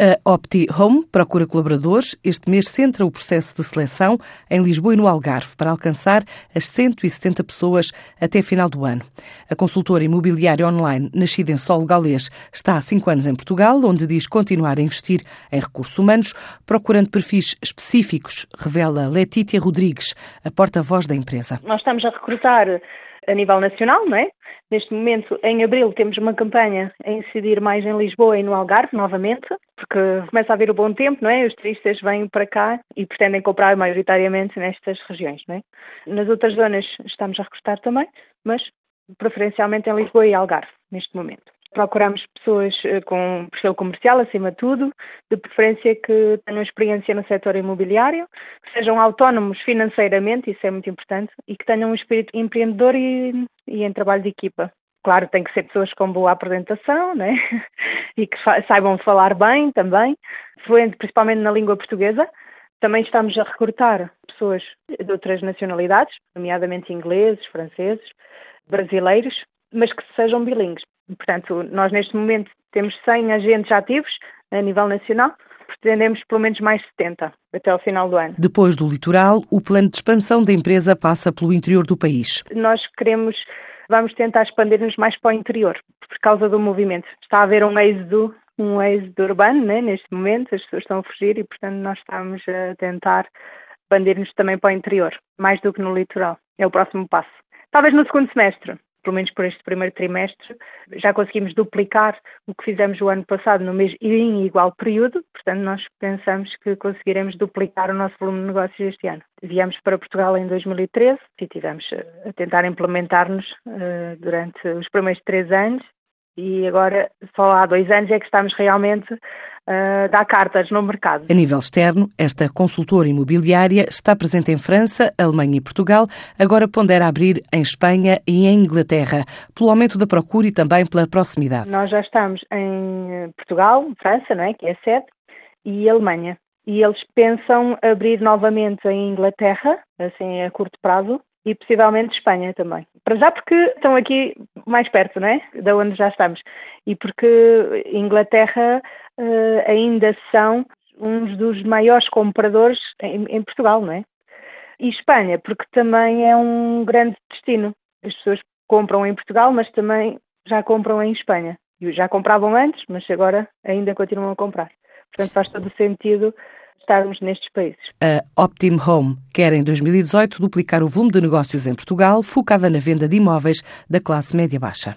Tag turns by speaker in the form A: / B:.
A: A Opti Home procura colaboradores. Este mês centra o processo de seleção em Lisboa e no Algarve para alcançar as 170 pessoas até final do ano. A consultora imobiliária online, nascida em solo galês, está há cinco anos em Portugal, onde diz continuar a investir em recursos humanos, procurando perfis específicos, revela Letícia Rodrigues, a porta-voz da empresa.
B: Nós estamos a recrutar a nível nacional, não é? Neste momento, em abril, temos uma campanha a incidir mais em Lisboa e no Algarve, novamente, porque começa a haver o bom tempo, não é? Os turistas vêm para cá e pretendem comprar maioritariamente nestas regiões, não é? Nas outras zonas estamos a recrutar também, mas preferencialmente em Lisboa e Algarve, neste momento. Procuramos pessoas eh, com perfil comercial, acima de tudo, de preferência que tenham experiência no setor imobiliário, que sejam autónomos financeiramente, isso é muito importante, e que tenham um espírito empreendedor e, e em trabalho de equipa. Claro, tem que ser pessoas com boa apresentação, né? e que saibam falar bem também, fluente principalmente na língua portuguesa. Também estamos a recrutar pessoas de outras nacionalidades, nomeadamente ingleses, franceses, brasileiros, mas que sejam bilíngues. Portanto, nós neste momento temos 100 agentes ativos a nível nacional, pretendemos pelo menos mais 70 até ao final do ano.
A: Depois do litoral, o plano de expansão da empresa passa pelo interior do país.
B: Nós queremos, vamos tentar expandir-nos mais para o interior, por causa do movimento. Está a haver um êxodo, um êxodo urbano né, neste momento, as pessoas estão a fugir e, portanto, nós estamos a tentar expandir-nos também para o interior, mais do que no litoral. É o próximo passo. Talvez no segundo semestre, pelo menos por este primeiro trimestre, já conseguimos duplicar o que fizemos o ano passado no mês em igual período, portanto nós pensamos que conseguiremos duplicar o nosso volume de negócios este ano. Viemos para Portugal em 2013 e tivemos a tentar implementar-nos uh, durante os primeiros três anos e agora só há dois anos é que estamos realmente a dar cartas no mercado.
A: A nível externo, esta consultora imobiliária está presente em França, Alemanha e Portugal, agora pondera abrir em Espanha e em Inglaterra, pelo aumento da procura e também pela proximidade.
B: Nós já estamos em Portugal, França, não é, que é a sede, e Alemanha. E eles pensam abrir novamente em Inglaterra, assim a curto prazo, e possivelmente Espanha também. Para já porque estão aqui mais perto, não é? Da onde já estamos. E porque Inglaterra uh, ainda são uns dos maiores compradores em, em, Portugal, não é? E Espanha, porque também é um grande destino. As pessoas compram em Portugal, mas também já compram em Espanha. Já compravam antes, mas agora ainda continuam a comprar. Portanto, faz todo sentido estarmos nestes países.
A: A Optim Home quer em 2018 duplicar o volume de negócios em Portugal, focada na venda de imóveis da classe média-baixa.